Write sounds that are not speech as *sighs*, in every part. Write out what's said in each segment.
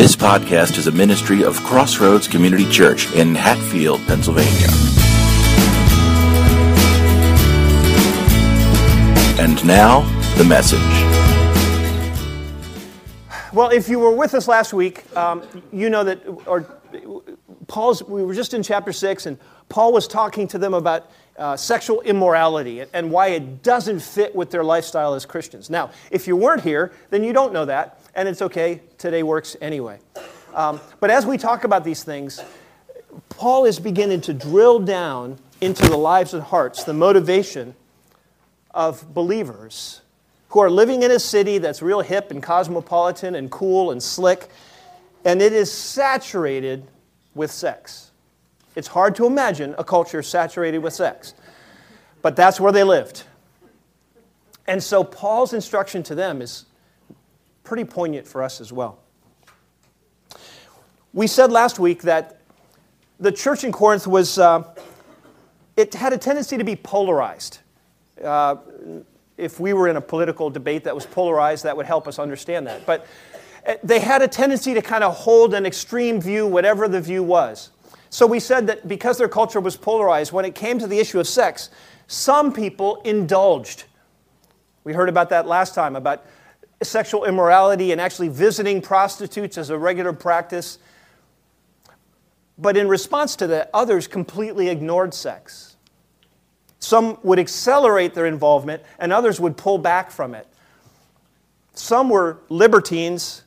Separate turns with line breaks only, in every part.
This podcast is a ministry of Crossroads Community Church in Hatfield, Pennsylvania. And now, the message.
Well, if you were with us last week, um, you know that, or Paul's, we were just in chapter 6, and Paul was talking to them about uh, sexual immorality and why it doesn't fit with their lifestyle as Christians. Now, if you weren't here, then you don't know that and it's okay. Today works anyway. Um, but as we talk about these things, Paul is beginning to drill down into the lives and hearts, the motivation of believers who are living in a city that's real hip and cosmopolitan and cool and slick, and it is saturated with sex. It's hard to imagine a culture saturated with sex, but that's where they lived. And so Paul's instruction to them is pretty poignant for us as well. We said last week that the church in Corinth was, uh, it had a tendency to be polarized. Uh, if we were in a political debate that was polarized, that would help us understand that. But uh, they had a tendency to kind of hold an extreme view, whatever the view was. So we said that because their culture was polarized, when it came to the issue of sex, some people indulged. We heard about that last time, about sexual immorality and actually visiting prostitutes as a regular practice. But in response to that, others completely ignored sex. Some would accelerate their involvement, and others would pull back from it. Some were libertines.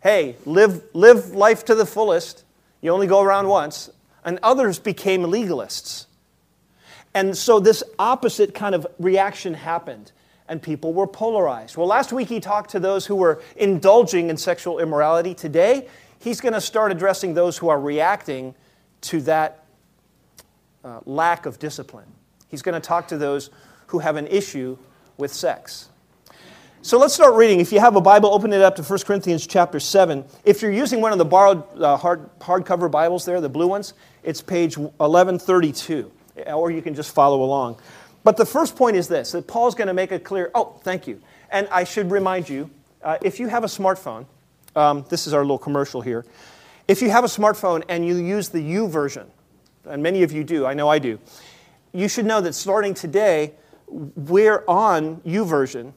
Hey, live, live life to the fullest. You only go around once. And others became legalists. And so this opposite kind of reaction happened and people were polarized. Well, last week he talked to those who were indulging in sexual immorality. Today, he's going to start addressing those who are reacting to that uh, lack of discipline. He's going to talk to those who have an issue with sex. So let's start reading. If you have a Bible, open it up to 1 Corinthians chapter 7. If you're using one of the borrowed uh, hard, hardcover Bibles there, the blue ones, it's page 1132, or you can just follow along. But the first point is this that Paul's going to make it clear. Oh, thank you. And I should remind you uh, if you have a smartphone, um, this is our little commercial here. If you have a smartphone and you use the YouVersion, and many of you do, I know I do, you should know that starting today, we're on YouVersion.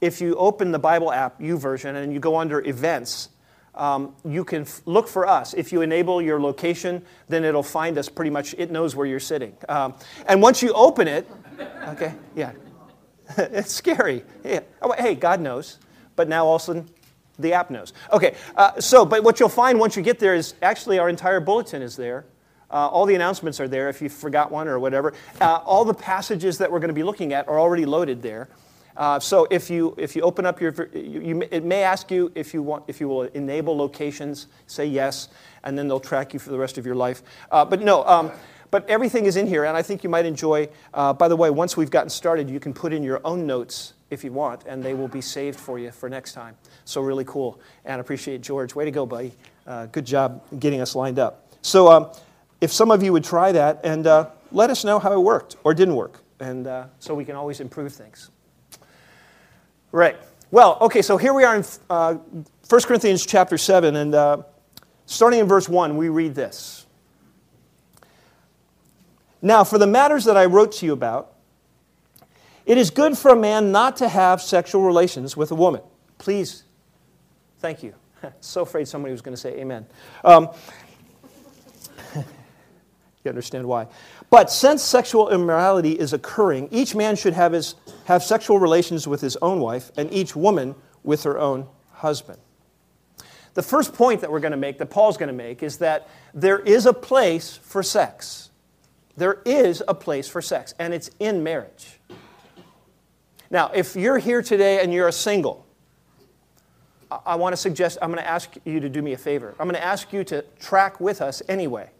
If you open the Bible app, YouVersion, and you go under events, um, you can f- look for us. If you enable your location, then it'll find us pretty much, it knows where you're sitting. Um, and once you open it, okay, yeah, *laughs* it's scary. Yeah. Oh, hey, God knows, but now also the app knows. Okay, uh, so, but what you'll find once you get there is actually our entire bulletin is there. Uh, all the announcements are there if you forgot one or whatever. Uh, all the passages that we're going to be looking at are already loaded there. Uh, so if you, if you open up your, you, you, it may ask you if you, want, if you will enable locations, say yes, and then they'll track you for the rest of your life. Uh, but no, um, but everything is in here, and I think you might enjoy. Uh, by the way, once we've gotten started, you can put in your own notes if you want, and they will be saved for you for next time. So really cool, and appreciate George. Way to go, buddy. Uh, good job getting us lined up. So um, if some of you would try that, and uh, let us know how it worked or didn't work, and uh, so we can always improve things. Right. Well, okay, so here we are in uh, 1 Corinthians chapter 7, and uh, starting in verse 1, we read this. Now, for the matters that I wrote to you about, it is good for a man not to have sexual relations with a woman. Please, thank you. *laughs* so afraid somebody was going to say amen. Um, you understand why. But since sexual immorality is occurring, each man should have, his, have sexual relations with his own wife, and each woman with her own husband. The first point that we're going to make, that Paul's going to make, is that there is a place for sex. There is a place for sex, and it's in marriage. Now, if you're here today and you're a single, I want to suggest, I'm going to ask you to do me a favor. I'm going to ask you to track with us anyway.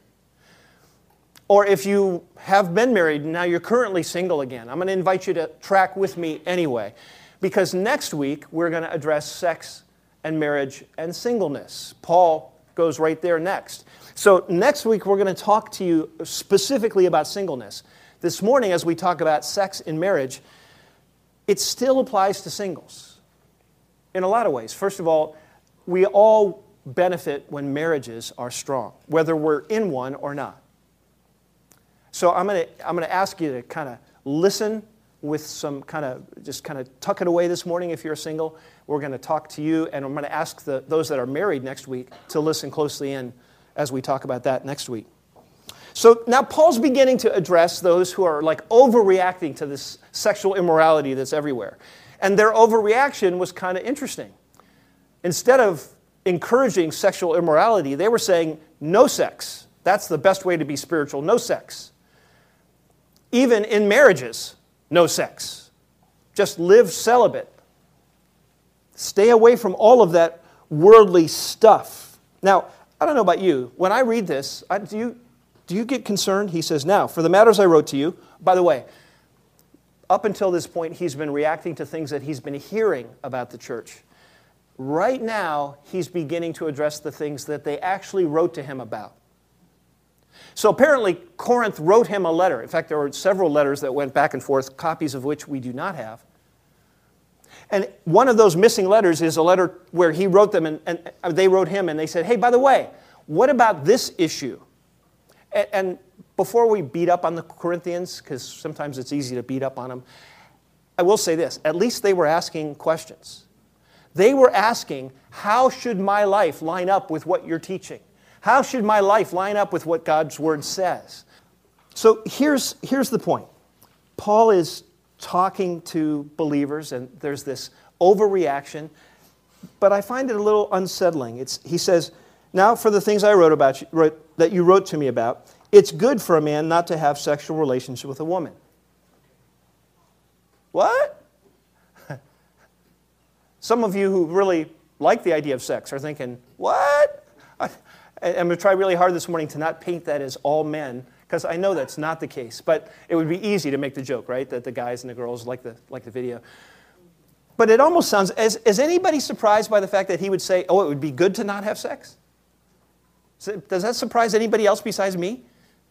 Or if you have been married and now you're currently single again, I'm going to invite you to track with me anyway. Because next week we're going to address sex and marriage and singleness. Paul goes right there next. So, next week we're going to talk to you specifically about singleness. This morning, as we talk about sex in marriage, it still applies to singles in a lot of ways. First of all, we all benefit when marriages are strong, whether we're in one or not. So I'm going to I'm going to ask you to kind of listen with some kind of just kind of tuck it away this morning if you're single. We're going to talk to you, and I'm going to ask the, those that are married next week to listen closely in as we talk about that next week. So now Paul's beginning to address those who are like overreacting to this sexual immorality that's everywhere. And their overreaction was kind of interesting. Instead of encouraging sexual immorality, they were saying, no sex. That's the best way to be spiritual, no sex. Even in marriages, no sex. Just live celibate. Stay away from all of that worldly stuff. Now, I don't know about you. When I read this, I, do, you, do you get concerned? He says, Now, for the matters I wrote to you, by the way, up until this point, he's been reacting to things that he's been hearing about the church. Right now, he's beginning to address the things that they actually wrote to him about. So apparently, Corinth wrote him a letter. In fact, there were several letters that went back and forth, copies of which we do not have. And one of those missing letters is a letter where he wrote them and, and uh, they wrote him and they said, hey, by the way, what about this issue? And, and before we beat up on the Corinthians, because sometimes it's easy to beat up on them, I will say this at least they were asking questions. They were asking, how should my life line up with what you're teaching? How should my life line up with what God's word says? So here's, here's the point Paul is talking to believers, and there's this overreaction, but I find it a little unsettling. It's, he says, Now for the things I wrote about, wrote, that you wrote to me about, it's good for a man not to have sexual relations with a woman. What? *laughs* Some of you who really like the idea of sex are thinking, what? I, am going to try really hard this morning to not paint that as all men, because I know that's not the case. But it would be easy to make the joke, right? That the guys and the girls like the, like the video. But it almost sounds, is, is anybody surprised by the fact that he would say, oh, it would be good to not have sex? Does that surprise anybody else besides me?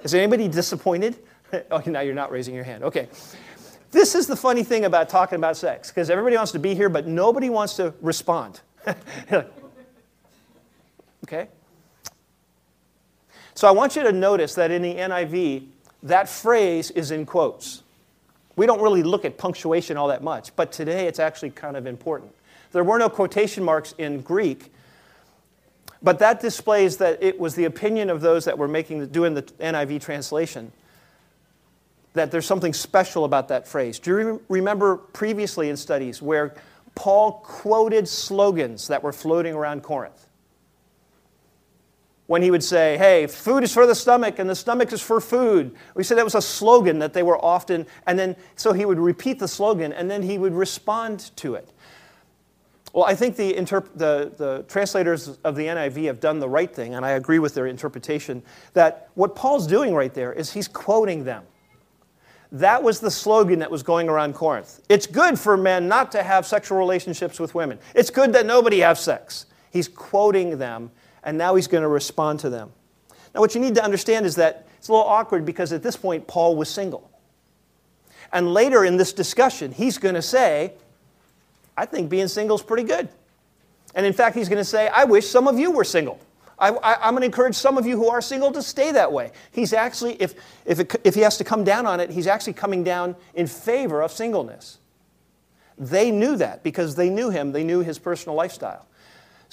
Is anybody disappointed? *laughs* okay, oh, now you're not raising your hand. Okay. This is the funny thing about talking about sex, because everybody wants to be here, but nobody wants to respond. *laughs* okay? So I want you to notice that in the NIV, that phrase is in quotes. We don't really look at punctuation all that much, but today it's actually kind of important. There were no quotation marks in Greek, but that displays that it was the opinion of those that were making, doing the NIV translation that there's something special about that phrase. Do you remember previously in studies where Paul quoted slogans that were floating around Corinth? When he would say, hey, food is for the stomach and the stomach is for food. We said that was a slogan that they were often, and then so he would repeat the slogan and then he would respond to it. Well, I think the, interp- the, the, translators of the NIV have done the right thing, and I agree with their interpretation that what Paul's doing right there is he's quoting them. That was the slogan that was going around Corinth. It's good for men not to have sexual relationships with women. It's good that nobody have sex. He's quoting them, and now he's going to respond to them. Now, what you need to understand is that it's a little awkward because at this point, Paul was single. And later in this discussion, he's going to say, I think being single is pretty good. And in fact, he's going to say, I wish some of you were single. I, am going to encourage some of you who are single to stay that way. He's actually, if, if, it, if he has to come down on it, he's actually coming down in favor of singleness. They knew that because they knew him, they knew his personal lifestyle.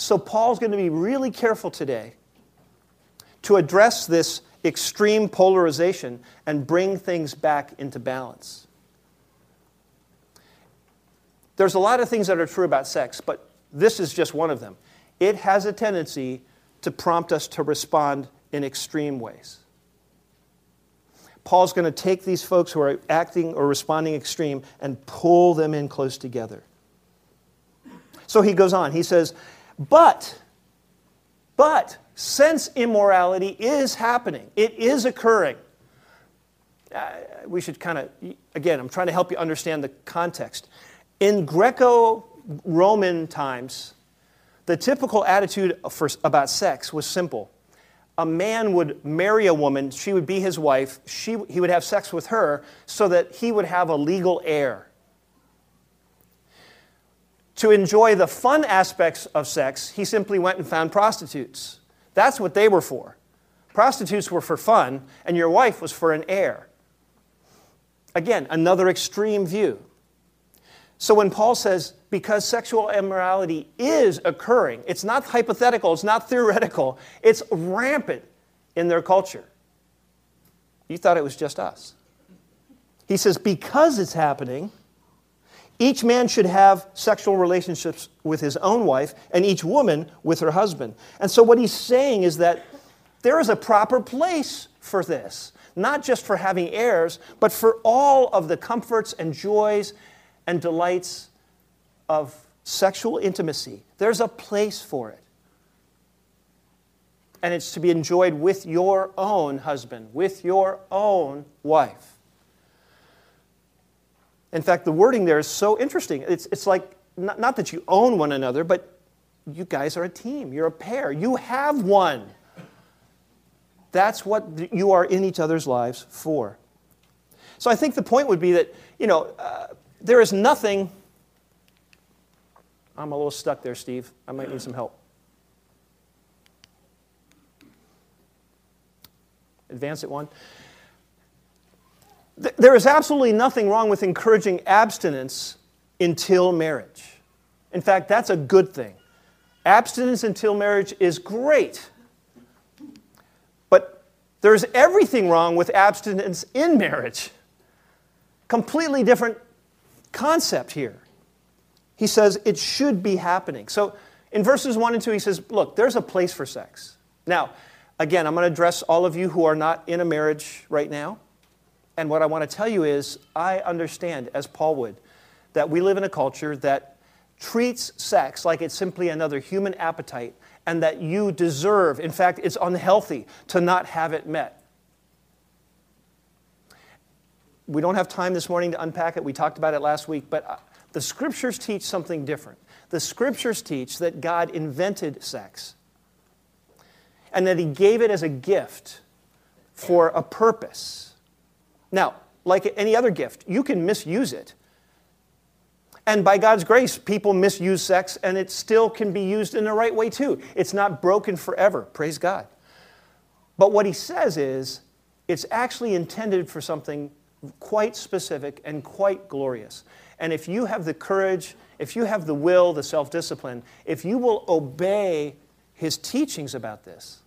So Paul's going to be really careful today to address this extreme polarization and bring things back into balance. There's a lot of things that are true about sex, but this is just one of them. It has a tendency to prompt us to respond in extreme ways. Paul's going to take these folks who are acting or responding extreme and pull them in close together. So he goes on. He says, But, but, since immorality is happening, it is occurring. Uh, we should kind of, again, I'm trying to help you understand the context. In Greco Roman times, the typical attitude for, about sex was simple. A man would marry a woman, she would be his wife, she, he would have sex with her so that he would have a legal heir. To enjoy the fun aspects of sex, he simply went and found prostitutes. That's what they were for. Prostitutes were for fun, and your wife was for an heir. Again, another extreme view. So when Paul says, because sexual immorality is occurring, it's not hypothetical, it's not theoretical, it's rampant in their culture. You thought it was just us. He says, because it's happening, each man should have sexual relationships with his own wife, and each woman with her husband. And so, what he's saying is that there is a proper place for this, not just for having heirs, but for all of the comforts and joys and delights of sexual intimacy. There's a place for it. And it's to be enjoyed with your own husband, with your own wife. In fact, the wording there is so interesting. It's, it's like, not, not that you own one another, but you guys are a team. You're a pair. You have one. That's what you are in each other's lives for. So I think the point would be that, you know, uh, there is nothing. I'm a little stuck there, Steve. I might need some help. Advance it one. There is absolutely nothing wrong with encouraging abstinence until marriage. In fact, that's a good thing. Abstinence until marriage is great. But there's everything wrong with abstinence in marriage. Completely different concept here. He says it should be happening. So in verses 1 and 2, he says, Look, there's a place for sex. Now, again, I'm going to address all of you who are not in a marriage right now. And what I want to tell you is, I understand, as Paul would, that we live in a culture that treats sex like it's simply another human appetite and that you deserve, in fact, it's unhealthy to not have it met. we don't have time this morning to unpack it. We talked about it last week, but uh, the scriptures teach something different. The scriptures teach that God invented sex and that He gave it as a gift for a purpose. Now, like any other gift, you can misuse it. And by God's grace, people misuse sex and it still can be used in the right way too. It's not broken forever, praise God. But what He says is, it's actually intended for something quite specific and quite glorious. And if you have the courage, if you have the will, the self discipline, if you will obey his teachings about this,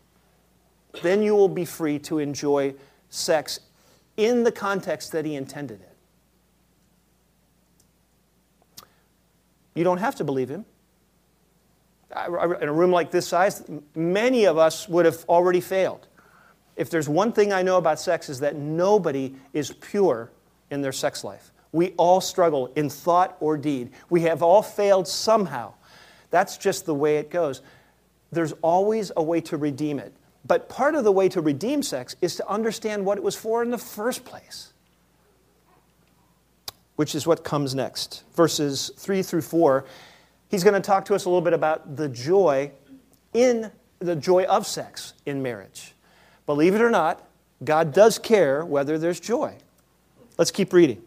then you will be free to enjoy sex in the context that he intended it. You don't have to believe him. In a room like this size, many of us would have already failed. If there's one thing I know about sex is that nobody is pure in their sex life. We all struggle in thought or deed. We have all failed somehow. That's just the way it goes. There's always a way to redeem it. But part of the way to redeem sex is to understand what it was for in the first place, which is what comes next. Verses 3 through 4, he's going to talk to us a little bit about the joy in the joy of sex in marriage. Believe it or not, God does care whether there's joy. Let's keep reading.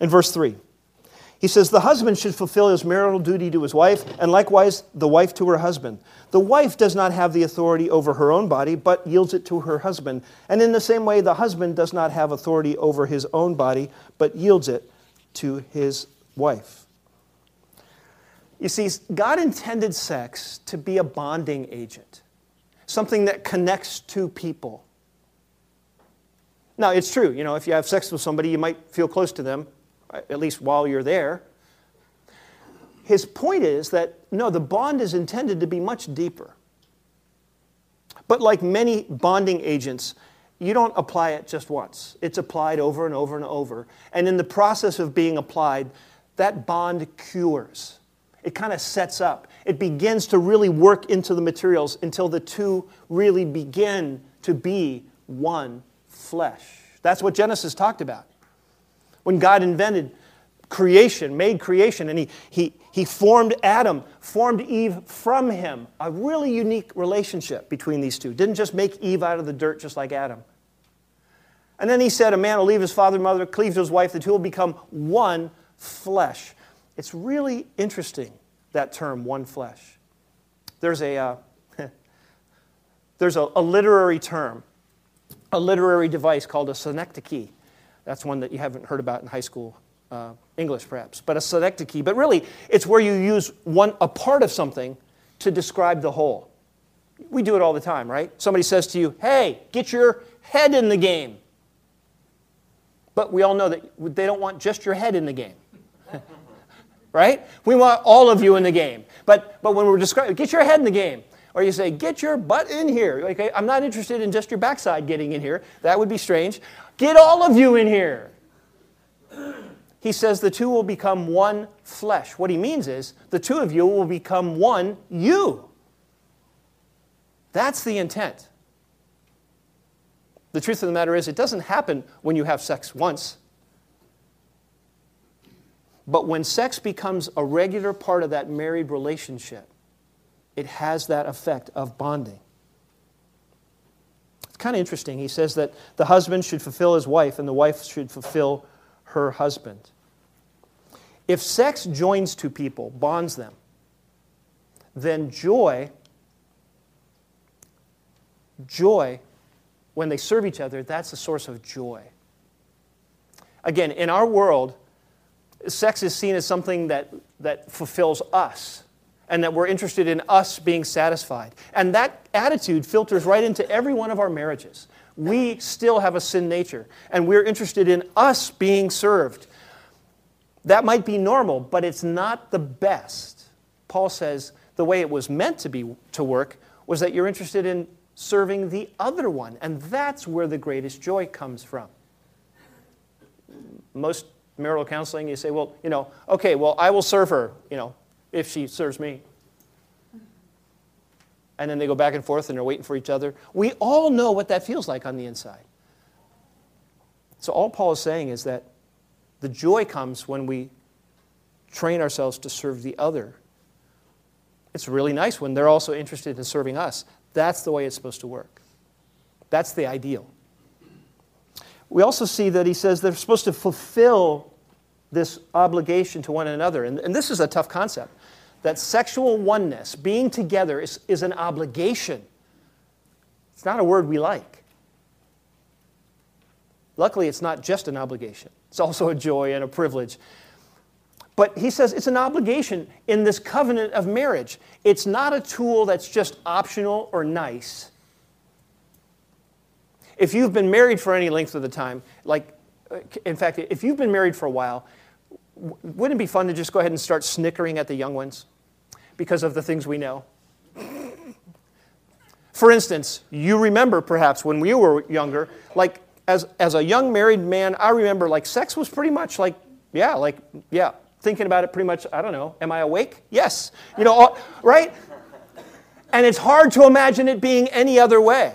In verse 3, he says, The husband should fulfill his marital duty to his wife, and likewise the wife to her husband. The wife does not have the authority over her own body, but yields it to her husband. And in the same way, the husband does not have authority over his own body, but yields it to his wife. You see, God intended sex to be a bonding agent something that connects two people. Now, it's true, you know, if you have sex with somebody, you might feel close to them, at least while you're there. His point is that, no, the bond is intended to be much deeper. But like many bonding agents, you don't apply it just once. It's applied over and over and over. And in the process of being applied, that bond cures. It kind of sets up it begins to really work into the materials until the two really begin to be one flesh. That's what Genesis talked about. When God invented creation, made creation, and he, he, he formed Adam, formed Eve from him. A really unique relationship between these two. Didn't just make Eve out of the dirt just like Adam. And then he said, A man will leave his father and mother, cleave to his wife, the two will become one flesh. It's really interesting, that term, one flesh. There's a, uh, *laughs* there's a, a, literary term, a literary device called a synecdoche. That's one that you haven't heard about in high school uh, English, perhaps, but a synecdoche. But really, it's where you use one, a part of something to describe the whole. We do it all the time, right? Somebody says to you, hey, get your head in the game. But we all know that they don't want just your head in the game. *laughs* right? We want all of you in the game. But, but when we're describing, get your head in the game. Or you say, get your butt in here. Okay, I'm not interested in just your backside getting in here. That would be strange. Get all of you in here. He says the two will become one flesh. What he means is the two of you will become one you. That's the intent. The truth of the matter is, it doesn't happen when you have sex once. But when sex becomes a regular part of that married relationship, it has that effect of bonding. Kind of interesting. He says that the husband should fulfill his wife and the wife should fulfill her husband. If sex joins two people, bonds them, then joy, joy, when they serve each other, that's a source of joy. Again, in our world, sex is seen as something that, that fulfills us and that we're interested in us being satisfied. And that attitude filters right into every one of our marriages. We still have a sin nature, and we're interested in us being served. That might be normal, but it's not the best. Paul says the way it was meant to be to work was that you're interested in serving the other one, and that's where the greatest joy comes from. Most marital counseling, you say, well, you know, okay, well, I will serve her, you know, if she serves me. And then they go back and forth and they're waiting for each other. We all know what that feels like on the inside. So, all Paul is saying is that the joy comes when we train ourselves to serve the other. It's really nice when they're also interested in serving us. That's the way it's supposed to work. That's the ideal. We also see that he says they're supposed to fulfill this obligation to one another. And, and this is a tough concept that sexual oneness, being together, is, is an obligation. It's not a word we like. Luckily, it's not just an obligation, it's also a joy and a privilege. But he says it's an obligation in this covenant of marriage. It's not a tool that's just optional or nice. If you've been married for any length of the time, like, uh, in fact, if you've been married for a while, wouldn't it be fun to just go ahead and start snickering at the young ones because of the things we know? For instance, you remember perhaps when we were younger, like as, as a young married man, I remember like sex was pretty much like, yeah, like, yeah, thinking about it pretty much, I don't know, am I awake? Yes. You know, right? And it's hard to imagine it being any other way.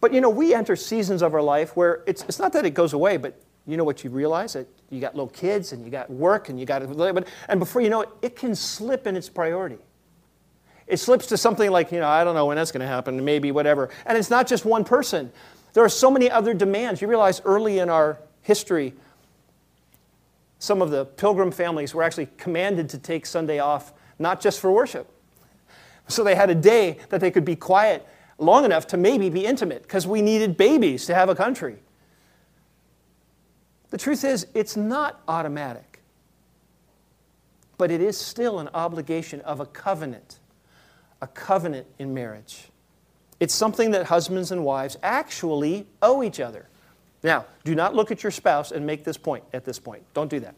But you know, we enter seasons of our life where it's, it's not that it goes away, but you know what you realize? That you got little kids and you got work and you got, it, but and before you know it, it can slip in its priority. It slips to something like, you know, I don't know when that's going to happen, maybe whatever. And it's not just one person. There are so many other demands. You realize early in our history, some of the pilgrim families were actually commanded to take Sunday off, not just for worship. So they had a day that they could be quiet long enough to maybe be intimate because we needed babies to have a country. The truth is, it's not automatic, but it is still an obligation of a covenant, a covenant in marriage. It's something that husbands and wives actually owe each other. Now, do not look at your spouse and make this point at this point. Don't do that.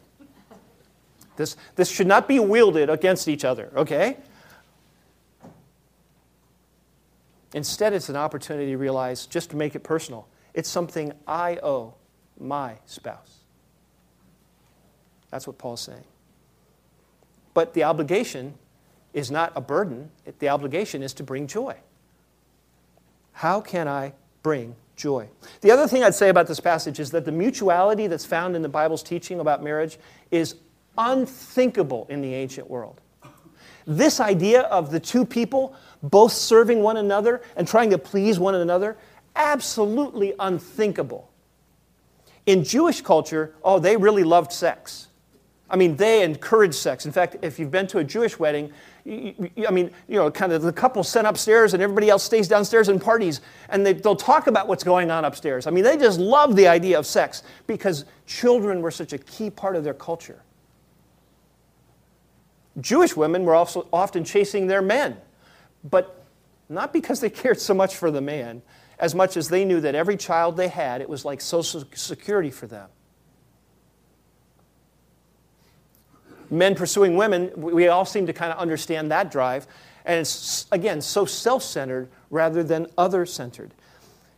This, this should not be wielded against each other, okay? Instead, it's an opportunity to realize, just to make it personal, it's something I owe my spouse. That's what Paul's saying. But the obligation is not a burden, the obligation is to bring joy. How can I bring joy? The other thing I'd say about this passage is that the mutuality that's found in the Bible's teaching about marriage is unthinkable in the ancient world. This idea of the two people both serving one another and trying to please one another, absolutely unthinkable. In Jewish culture, oh, they really loved sex. I mean, they encourage sex. In fact, if you've been to a Jewish wedding, I mean, you know, kind of the couple sent upstairs and everybody else stays downstairs and parties, and they, they'll talk about what's going on upstairs. I mean, they just love the idea of sex because children were such a key part of their culture. Jewish women were also often chasing their men, but not because they *laughs* cared so much for the man, as much as they knew that every child they had, it was like social security for them. Men pursuing women, we all seem to kind of understand that drive. And it's, again, so self centered rather than other centered.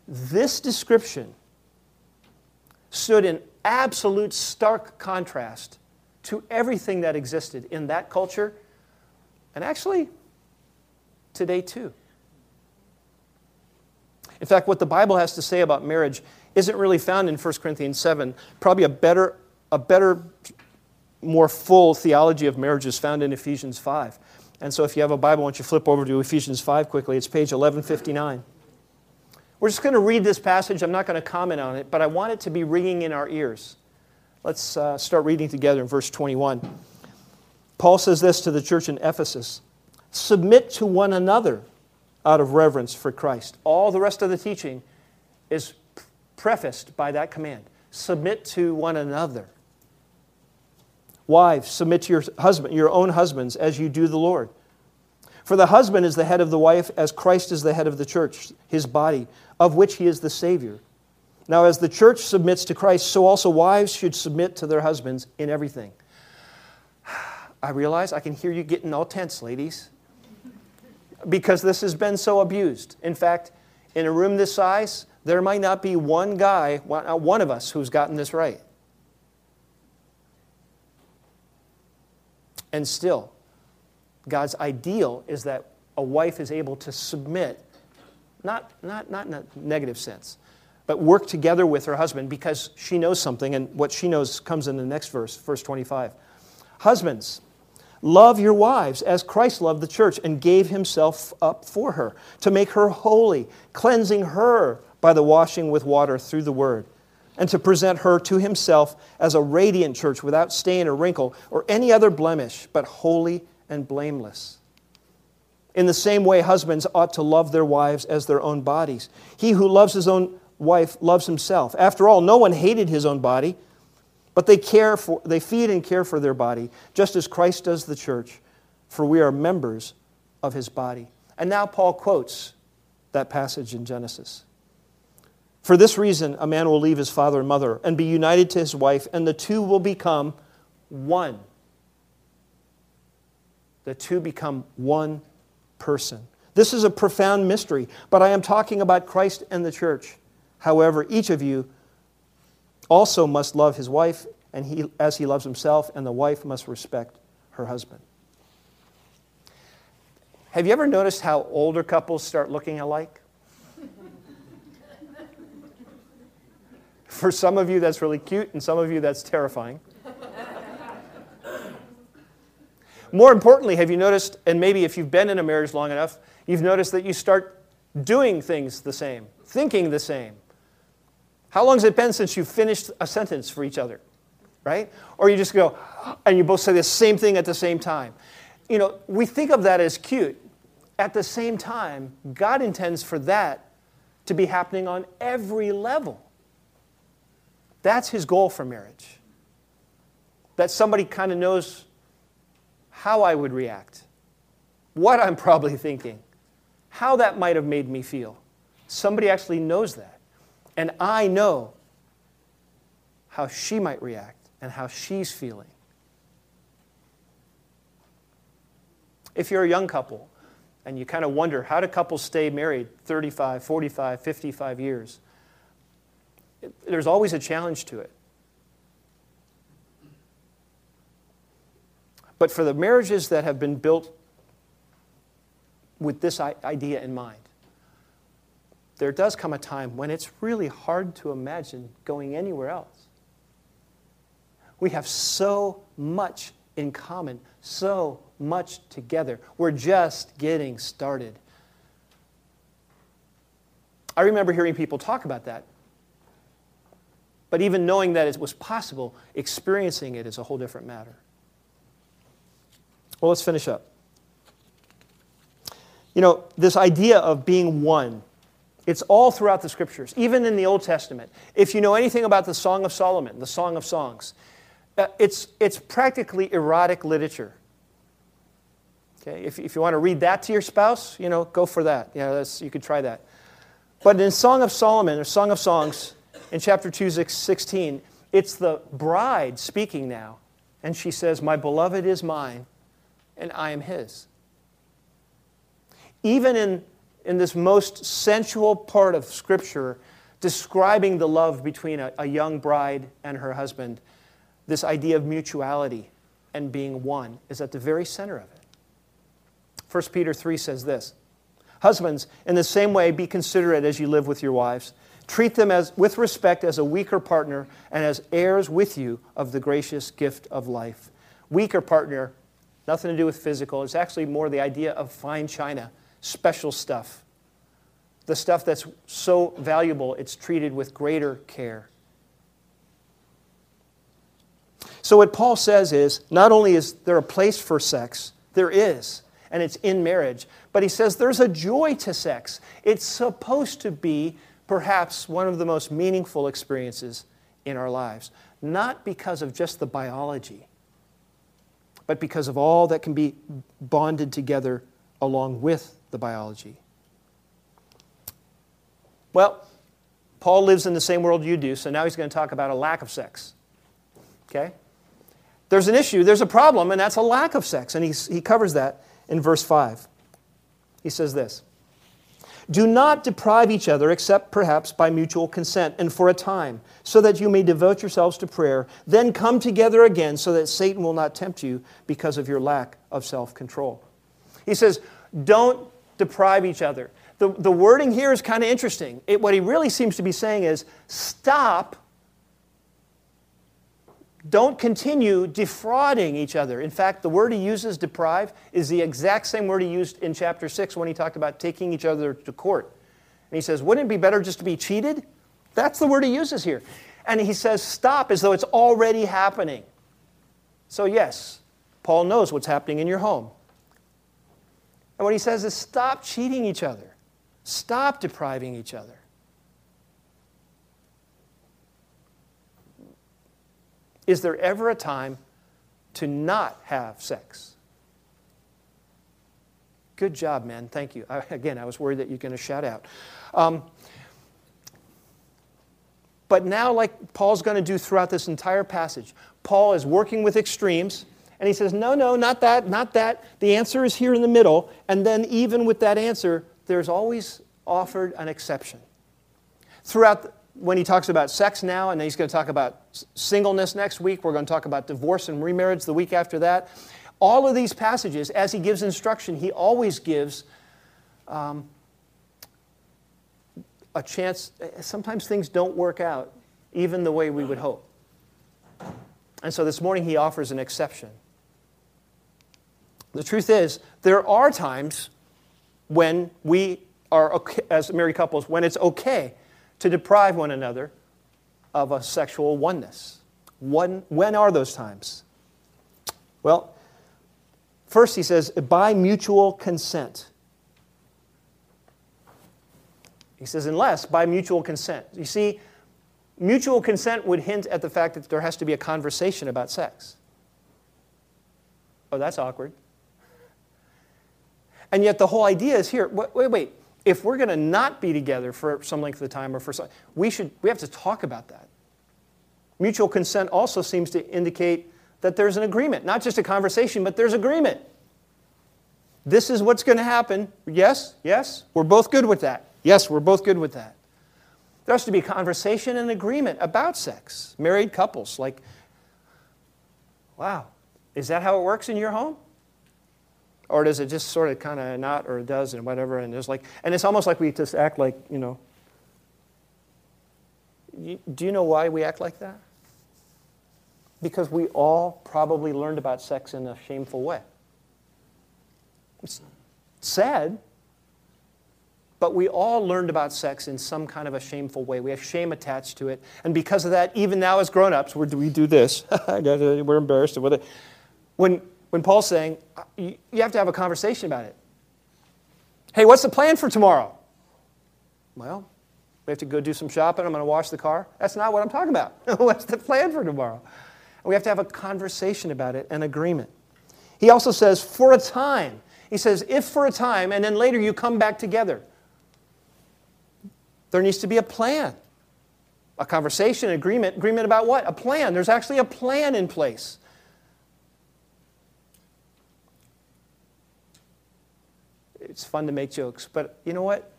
This description stood in absolute stark contrast to everything that existed in that culture, and actually today too. In fact, what the Bible has to say about marriage isn't really found in 1 Corinthians 7. Probably a better, a better, more full theology of marriage is found in Ephesians 5. And so if you have a Bible, why don't you flip over to Ephesians 5 quickly? It's page 1159. We're just going to read this passage. I'm not going to comment on it, but I want it to be ringing in our ears. Let's uh, start reading together in verse 21. Paul says this to the church in Ephesus Submit to one another out of reverence for Christ. All the rest of the teaching is prefaced by that command submit to one another. Wives, submit to your husband, your own husbands, as you do the Lord. For the husband is the head of the wife, as Christ is the head of the church, his body, of which he is the Savior. Now, as the church submits to Christ, so also wives should submit to their husbands in everything. *sighs* I realize I can hear you getting all tense, ladies, because this has been so abused. In fact, in a room this size, there might not be one guy, uh, one of us, who's gotten this right. And still, God's ideal is that a wife is able to submit, not, not, not in a negative sense, but work together with her husband because she knows something, and what she knows comes in the next verse, verse 25. Husbands, love your wives as Christ loved the church and gave himself up for her to make her holy, cleansing her by the washing with water through the word, and to present her to himself as a radiant church without stain or wrinkle or any other blemish, but holy and blameless. In the same way, husbands ought to love their wives as their own bodies. He who loves his own wife loves himself. After all, no one hated his own body, but they care for they feed and care for their body, just as Christ does the church, for we are members of his body. And now Paul quotes that passage in Genesis. For this reason, a man will leave his father and mother and be united to his wife, and the two will become one. The two become one person. This is a profound mystery, but I am talking about Christ and the church. However, each of you also must love his wife and he, as he loves himself, and the wife must respect her husband. Have you ever noticed how older couples start looking alike? For some of you, that's really cute, and some of you, that's terrifying. More importantly, have you noticed, and maybe if you've been in a marriage long enough, you've noticed that you start doing things the same, thinking the same, how long has it been since you finished a sentence for each other? Right? Or you just go, and you both say the same thing at the same time. You know, we think of that as cute. At the same time, God intends for that to be happening on every level. That's His goal for marriage. That somebody kind of knows how I would react, what I'm *laughs* probably thinking, how that might have made me feel. Somebody actually knows that. And I know how she might react and how she's feeling. If you're a young couple and you kind of wonder how do couples stay married 35, 45, 55 years, there's always a challenge to it. But for the marriages that have been built with this idea in mind, there does come a time when it's really hard to imagine going anywhere else. We have so much in common, so much together. We're just getting started. I remember hearing people talk about that. But even knowing that it was possible, experiencing it is a whole different matter. Well, let's finish up. You know, this idea of being one, it's all throughout the scriptures, even in the Old Testament. If you know anything about the Song of Solomon, the Song of Songs, uh, it's, it's practically erotic literature. Okay? If, if you want to read that to your spouse, you know, go for that. Yeah, that's, you could try that. But in Song of Solomon, or Song of Songs, in chapter 2, 16, it's the bride speaking now. And she says, My beloved is mine, and I am his. Even in, in this most sensual part of Scripture, describing the love between a, a young bride and her husband, this idea of mutuality and being one is at the very center of it. 1 Peter 3 says this Husbands, in the same way, be considerate as you live with your wives. Treat them as, with respect as a weaker partner and as heirs with you of the gracious gift of life. Weaker partner, nothing to do with physical. It's actually more the idea of fine china, special stuff. The stuff that's so valuable, it's treated with greater care. So, what Paul says is not only is there a place for sex, there is, and it's in marriage, but he says there's a joy to sex. It's supposed to be perhaps one of the most meaningful experiences in our lives, not because of just the biology, but because of all that can be bonded together along with the biology. Well, Paul lives in the same world you do, so now he's going to talk about a lack of sex. Okay? There's an issue, there's a problem, and that's a lack of sex, and he's, he covers that in verse 5. He says this Do not deprive each other except perhaps by mutual consent and for a time, so that you may devote yourselves to prayer. Then come together again so that Satan will not tempt you because of your lack of self control. He says, Don't deprive each other. The, the wording here is kind of interesting. It, what he really seems to be saying is stop don't continue defrauding each other. In fact, the word he uses, deprive, is the exact same word he used in chapter 6 when he talked about taking each other to court. And he says, Wouldn't it be better just to be cheated? That's the word he uses here. And he says, Stop, as though it's already happening. So, yes, Paul knows what's happening in your home. And what he says is, Stop cheating each other, stop depriving each other. Is there ever a time to not have sex? Good job, man. Thank you. I, again, I was worried that you're going to shout out. Um, but now, like Paul's going to do throughout this entire passage, Paul is working with extremes, and he says, No, no, not that, not that. The answer is here in the middle. And then, even with that answer, there's always offered an exception. Throughout when he talks about sex now, and then he's going to talk about singleness next week. We're going to talk about divorce and remarriage the week after that. All of these passages, as he gives instruction, he always gives um, a chance. Sometimes things don't work out even the way we would hope. And so this morning he offers an exception. The truth is, there are times when we are, as married couples, when it's okay to deprive one another of a sexual oneness. When, when are those times? Well, first he says, by mutual consent. He says, unless by mutual consent. You see, mutual consent would hint at the fact that there has to be a conversation about sex. Oh, that's awkward. And yet the whole idea is here wait, wait, wait if we're going to not be together for some length of time or for some, we should we have to talk about that. Mutual consent also seems to indicate that there's an agreement, not just a conversation, but there's agreement. This is what's going to happen. Yes, yes, we're both good with that. Yes, we're both good with that. There has to be conversation and agreement about sex. Married couples, like, wow, is that how it works in your home? Or does it just sort of kind of not, or it does, and whatever, and there's like, and it's almost like we just act like, you know. do you know why we act like that? Because we all probably learned about sex in a shameful way. It's sad, but we all learned about sex in some kind of a shameful way. We have shame attached to it. And because of that, even now as grown ups, we do we do this. *laughs* we're embarrassed. When when Paul's saying uh, you have to have a conversation about it. Hey, what's the plan for tomorrow? Well, we have to go do some shopping. I'm going to wash the car. That's not what I'm talking about. *laughs* what's the plan for tomorrow? We have to have a conversation about it, an agreement. He also says, for a time. He says, if for a time, and then later you come back together. There needs to be a plan. A conversation, agreement. Agreement about what? A plan. There's actually a plan in place. It's fun to make jokes, but you know what?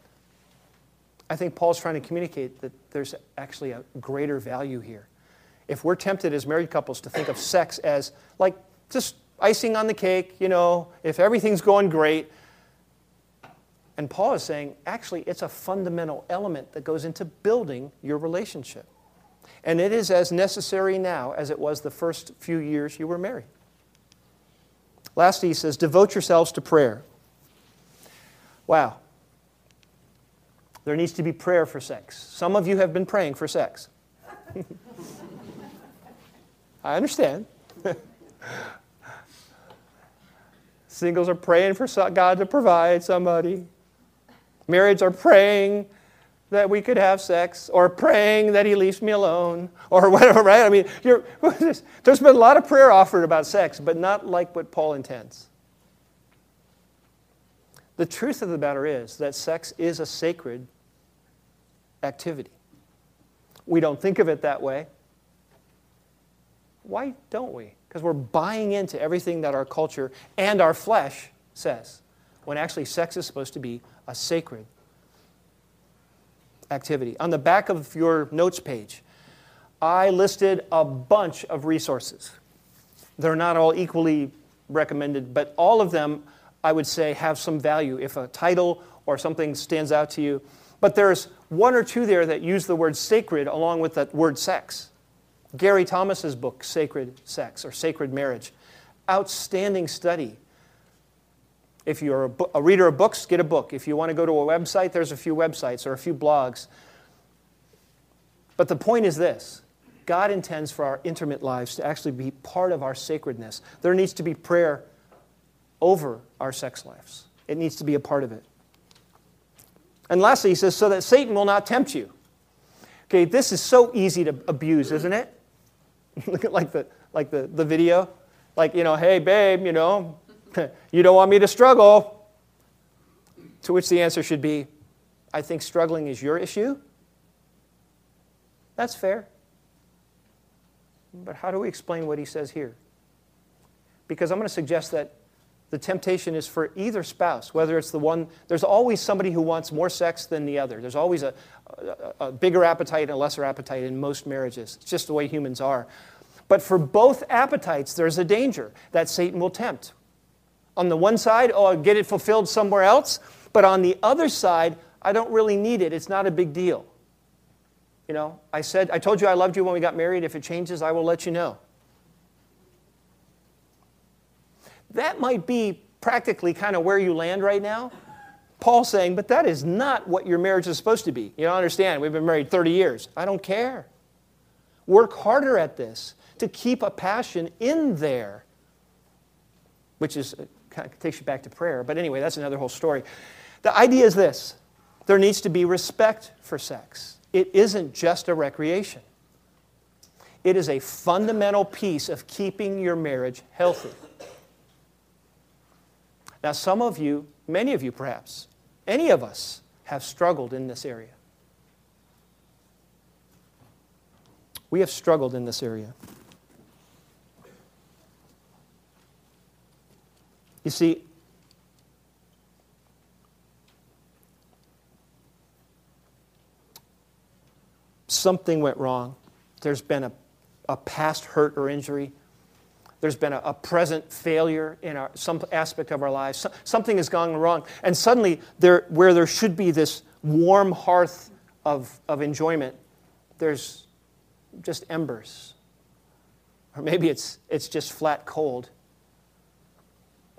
I think Paul's trying to communicate that there's actually a greater value here. If we're tempted as married couples to think of sex as like just icing on the cake, you know, if everything's going great, and Paul is saying, actually, it's a fundamental element that goes into building your relationship. And it is as necessary now as it was the first few years you were married. Lastly, he says, devote yourselves to prayer. Wow. There needs to be prayer for sex. Some of you have been praying for sex. *laughs* I understand. *laughs* Singles are praying for God to provide somebody. Marrieds are praying that we could have sex or praying that he leaves me alone or *laughs* whatever, right? I mean, there's been a lot of prayer offered about sex, but not like what Paul intends. The truth of the matter is that sex is a sacred activity. We don't think of it that way. Why don't we? Because we're buying into everything that our culture and our flesh says, when actually sex is supposed to be a sacred activity. On the back of your notes page, I listed a bunch of resources. They're not all equally recommended, but all of them, I would say, have some value if a title or something stands out to you. But there's one or two there that use the word sacred along with that word sex. Gary Thomas's book, Sacred Sex or Sacred Marriage. Outstanding study if you're a, a, reader of books, get a book. If you want to go to a website, there's a few websites or a few blogs. But the point is this God intends for our intimate lives to actually be part of our sacredness. There needs to be prayer over our sex lives, it needs to be a part of it. And lastly, he says, so that Satan will not tempt you. Okay, this is so easy to abuse, isn't it? *laughs* Look at like the like the, the video. Like, you know, hey babe, you know, *laughs* you don't want me to struggle. To which the answer should be, I think struggling is your issue. That's fair. But how do we explain what he says here? Because I'm going to suggest that the temptation is for either spouse, whether it's the one, there's always somebody who wants more sex than the other. There's always a, a, a bigger appetite and a lesser appetite in most marriages. It's just the way humans are. But for both appetites, there's a danger that Satan will tempt. On the one side, oh, I'll get it fulfilled somewhere else. But on the other side, I don't really need it. It's not a big deal. You know, I said, I told you I loved you when we got married. If it changes, I will let you know. That might be practically kind of where you land right now. Paul saying, but that is not what your marriage is supposed to be. You don't understand. We've been married 30 years. I don't care. Work harder at this to keep a passion in there, which is uh, kind of takes you back to prayer. But anyway, that's another whole story. The idea is this there needs to be respect for sex. It isn't just a recreation, it is a fundamental piece of keeping your marriage healthy. Now, some of you, many of you perhaps, any of us, have struggled in this area. We have struggled in this area. You see, something went wrong. There's been a, a past hurt or injury. There's been a, a present failure in our, some aspect of our lives. So, something has gone wrong. And suddenly, there, where there should be this warm hearth of, of enjoyment, there's just embers. Or maybe it's, it's just flat cold.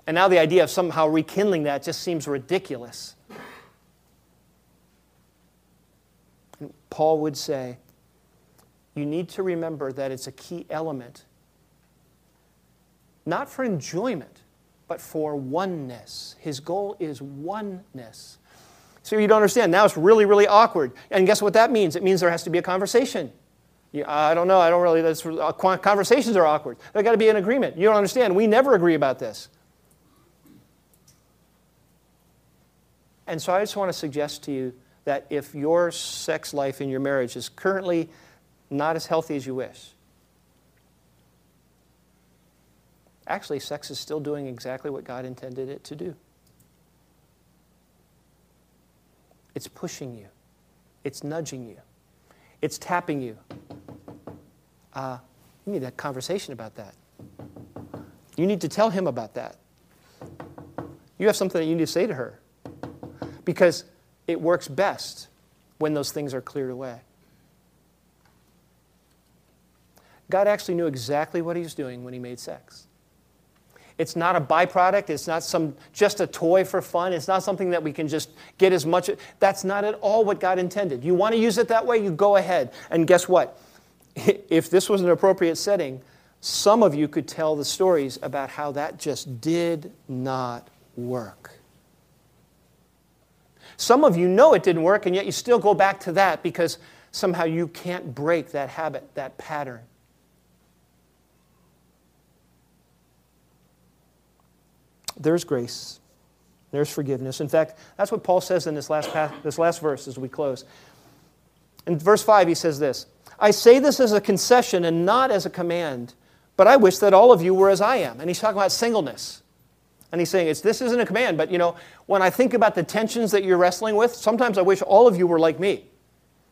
And now the idea of somehow rekindling that just seems ridiculous. And Paul would say, you need to remember that it's a key element. Not for enjoyment, but for oneness. His goal is oneness. So you don't understand. Now it's really, really awkward. And guess what that means? It means there has to be a conversation. I don't know. I don't really. That's, uh, conversations are awkward. There's got to be an agreement. You don't understand. We never agree about this. And so I just want to suggest to you that if your sex life in your marriage is currently not as healthy as you wish, actually, sex is still doing exactly what God intended it to do. It's pushing you, it's nudging you, it's tapping you. Uh, you need a conversation about that. You need to tell him about that. You have something that you need to say to her because it works best when those things are cleared away. God actually knew exactly what he was doing when he made sex. It's not a byproduct. It's not some just a toy for fun. It's not something that we can just get as much. That's not at all what God intended. You want to use it that way, you go ahead. And guess what? *laughs* If this was an appropriate setting, some of you could tell the stories about how that just did not work. Some of you know it didn't work, and yet you still go back to that because somehow you can't break that habit, that pattern. There's grace, there's forgiveness. In fact, that's what Paul says in this last, path, this last verse as we close. In verse 5, he says this I say this as a concession and not as a command, but I wish that all of you were as I am. And he's talking about singleness. And he's saying, it's, This isn't a command, but you know, when I think about the tensions that you're wrestling with, sometimes I wish all of you were like me.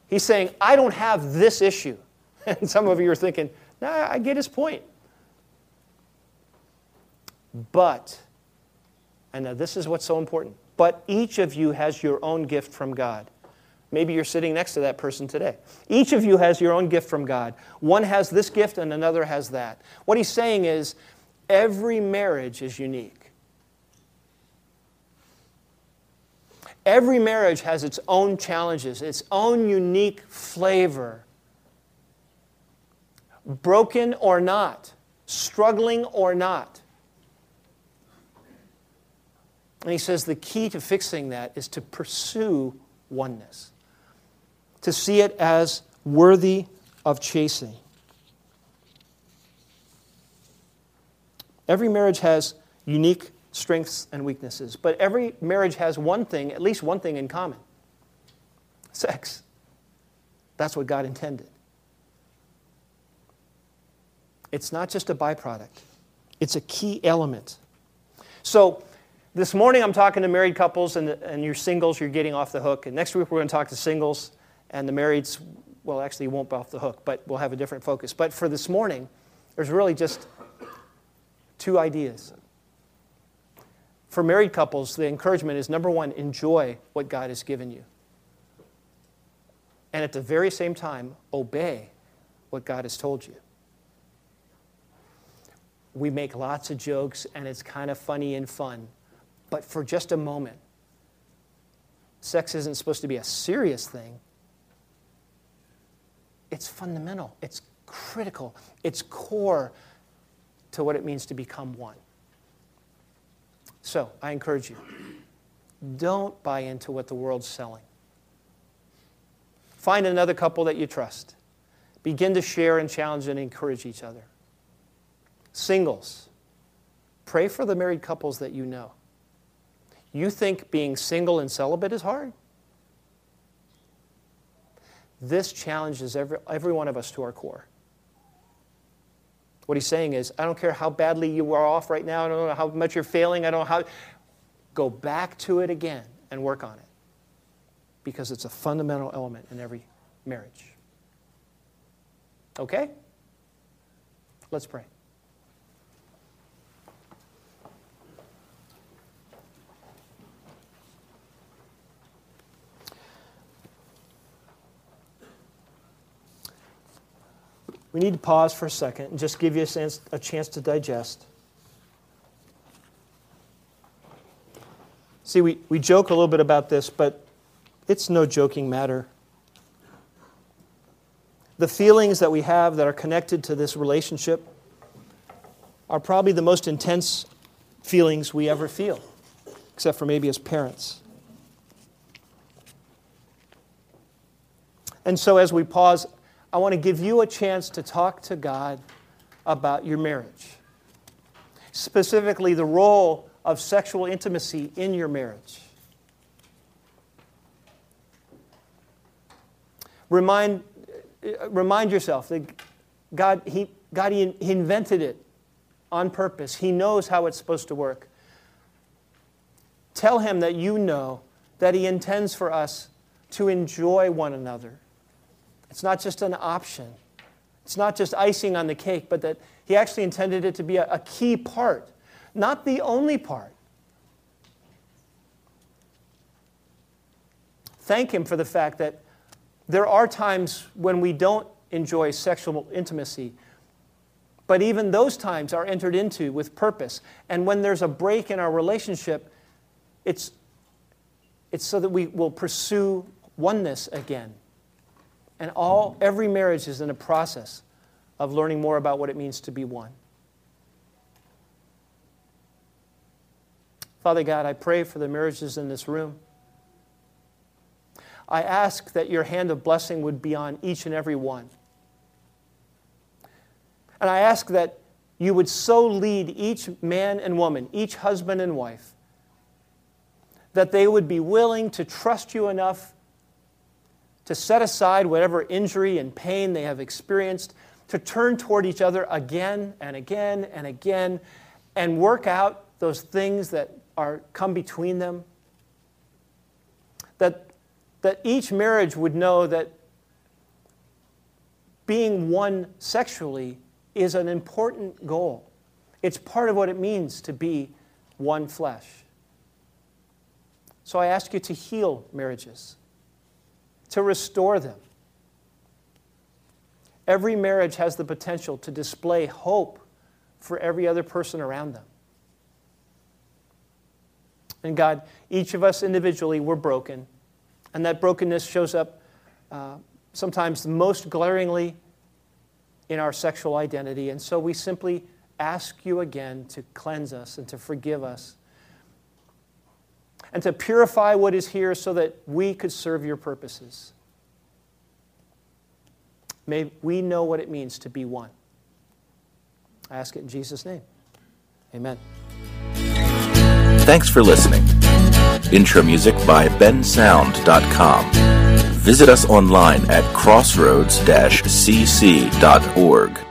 He's saying, I don't have this issue. *laughs* And some of you are thinking, Nah, I get his point. But and now this is what's so important. But each of you has your own gift from God. Maybe you're sitting next to that person today. Each of you has your own gift from God. One has this gift and another has that. What he's saying is every marriage is unique. Every marriage has its own challenges, its own unique flavor. Broken or not, struggling or not. And he says the key to fixing that is to pursue oneness, to see it as worthy of chasing. Every marriage has unique strengths and weaknesses, but every marriage has one thing, at least one thing in common sex. That's what God intended. It's not just a byproduct, it's a key element. So, this morning I'm talking to married couples, and, and you're singles, you're getting off the hook. And next week we're going to talk to singles, and the marrieds, well, actually won't be off the hook, but we'll have a different focus. But for this morning, there's really just two ideas. For married couples, the encouragement is number one, enjoy what God has given you. And at the very same time, obey what God has told you. We make lots of jokes, and it's kind of funny and fun but for just a moment. Sex isn't supposed to be a serious thing. It's fundamental, it's critical, it's core to what it means to become one. So I encourage you don't buy into what the world's selling. Find another couple that you trust. Begin to share and challenge and encourage each other. Singles, pray for the married couples that you know. You think being single and celibate is hard? This challenges every, every one of us to our core. What he's saying is, I don't care how badly you are off right now, I don't know how much you're failing, I don't know how. Go back to it again and work on it. Because it's a fundamental element in every marriage. Okay? Let's pray. We need to pause for a second and just give you a, sense, a chance to digest. See, we, we joke a little bit about this, but it's no joking matter. The feelings that we have that are connected to this relationship, are probably the most intense feelings we ever feel, except for maybe as parents. And so, as we pause, I want to give you a chance to talk to God about your marriage, specifically the role of sexual intimacy in your marriage. Remind, remind yourself that God, he, God he, he invented it on purpose. He knows how it's supposed to work. Tell Him that you know that He intends for us to enjoy one another. It's not just an option, it's not just icing on the cake, but that He actually intended it to be a, a key part, not the only part. Thank Him for the fact that there are times when we don't enjoy sexual intimacy but even those times are entered into with purpose. And when there's a break in our relationship, it's, it's so that we will pursue oneness again. And all, every marriage is in a process of learning more about what it means to be one. Father God, I pray for the marriages in this room. I ask that your hand of blessing would be on each and every one. And I ask that you would so lead each man and woman, each husband and wife, that they would be willing to trust you enough to set aside whatever injury and pain they have experienced, to turn toward each other again and again and again, and work out those things that are come between them. That, that each marriage would know that being one sexually is an important goal. It's part of what it means to be one flesh. So I ask you to heal marriages, to restore them. Every marriage has the potential to display hope for every other person around them. And God, each of us individually, we're broken. And that brokenness shows up uh, sometimes most glaringly in our sexual identity. And so we simply ask you again to cleanse us and to forgive us and to purify what is here so that we could serve your purposes. May we know what it means to be one. I ask it in Jesus' name. Amen.
Thanks for listening. Intro music by bensound.com. Visit us online at crossroads-cc.org.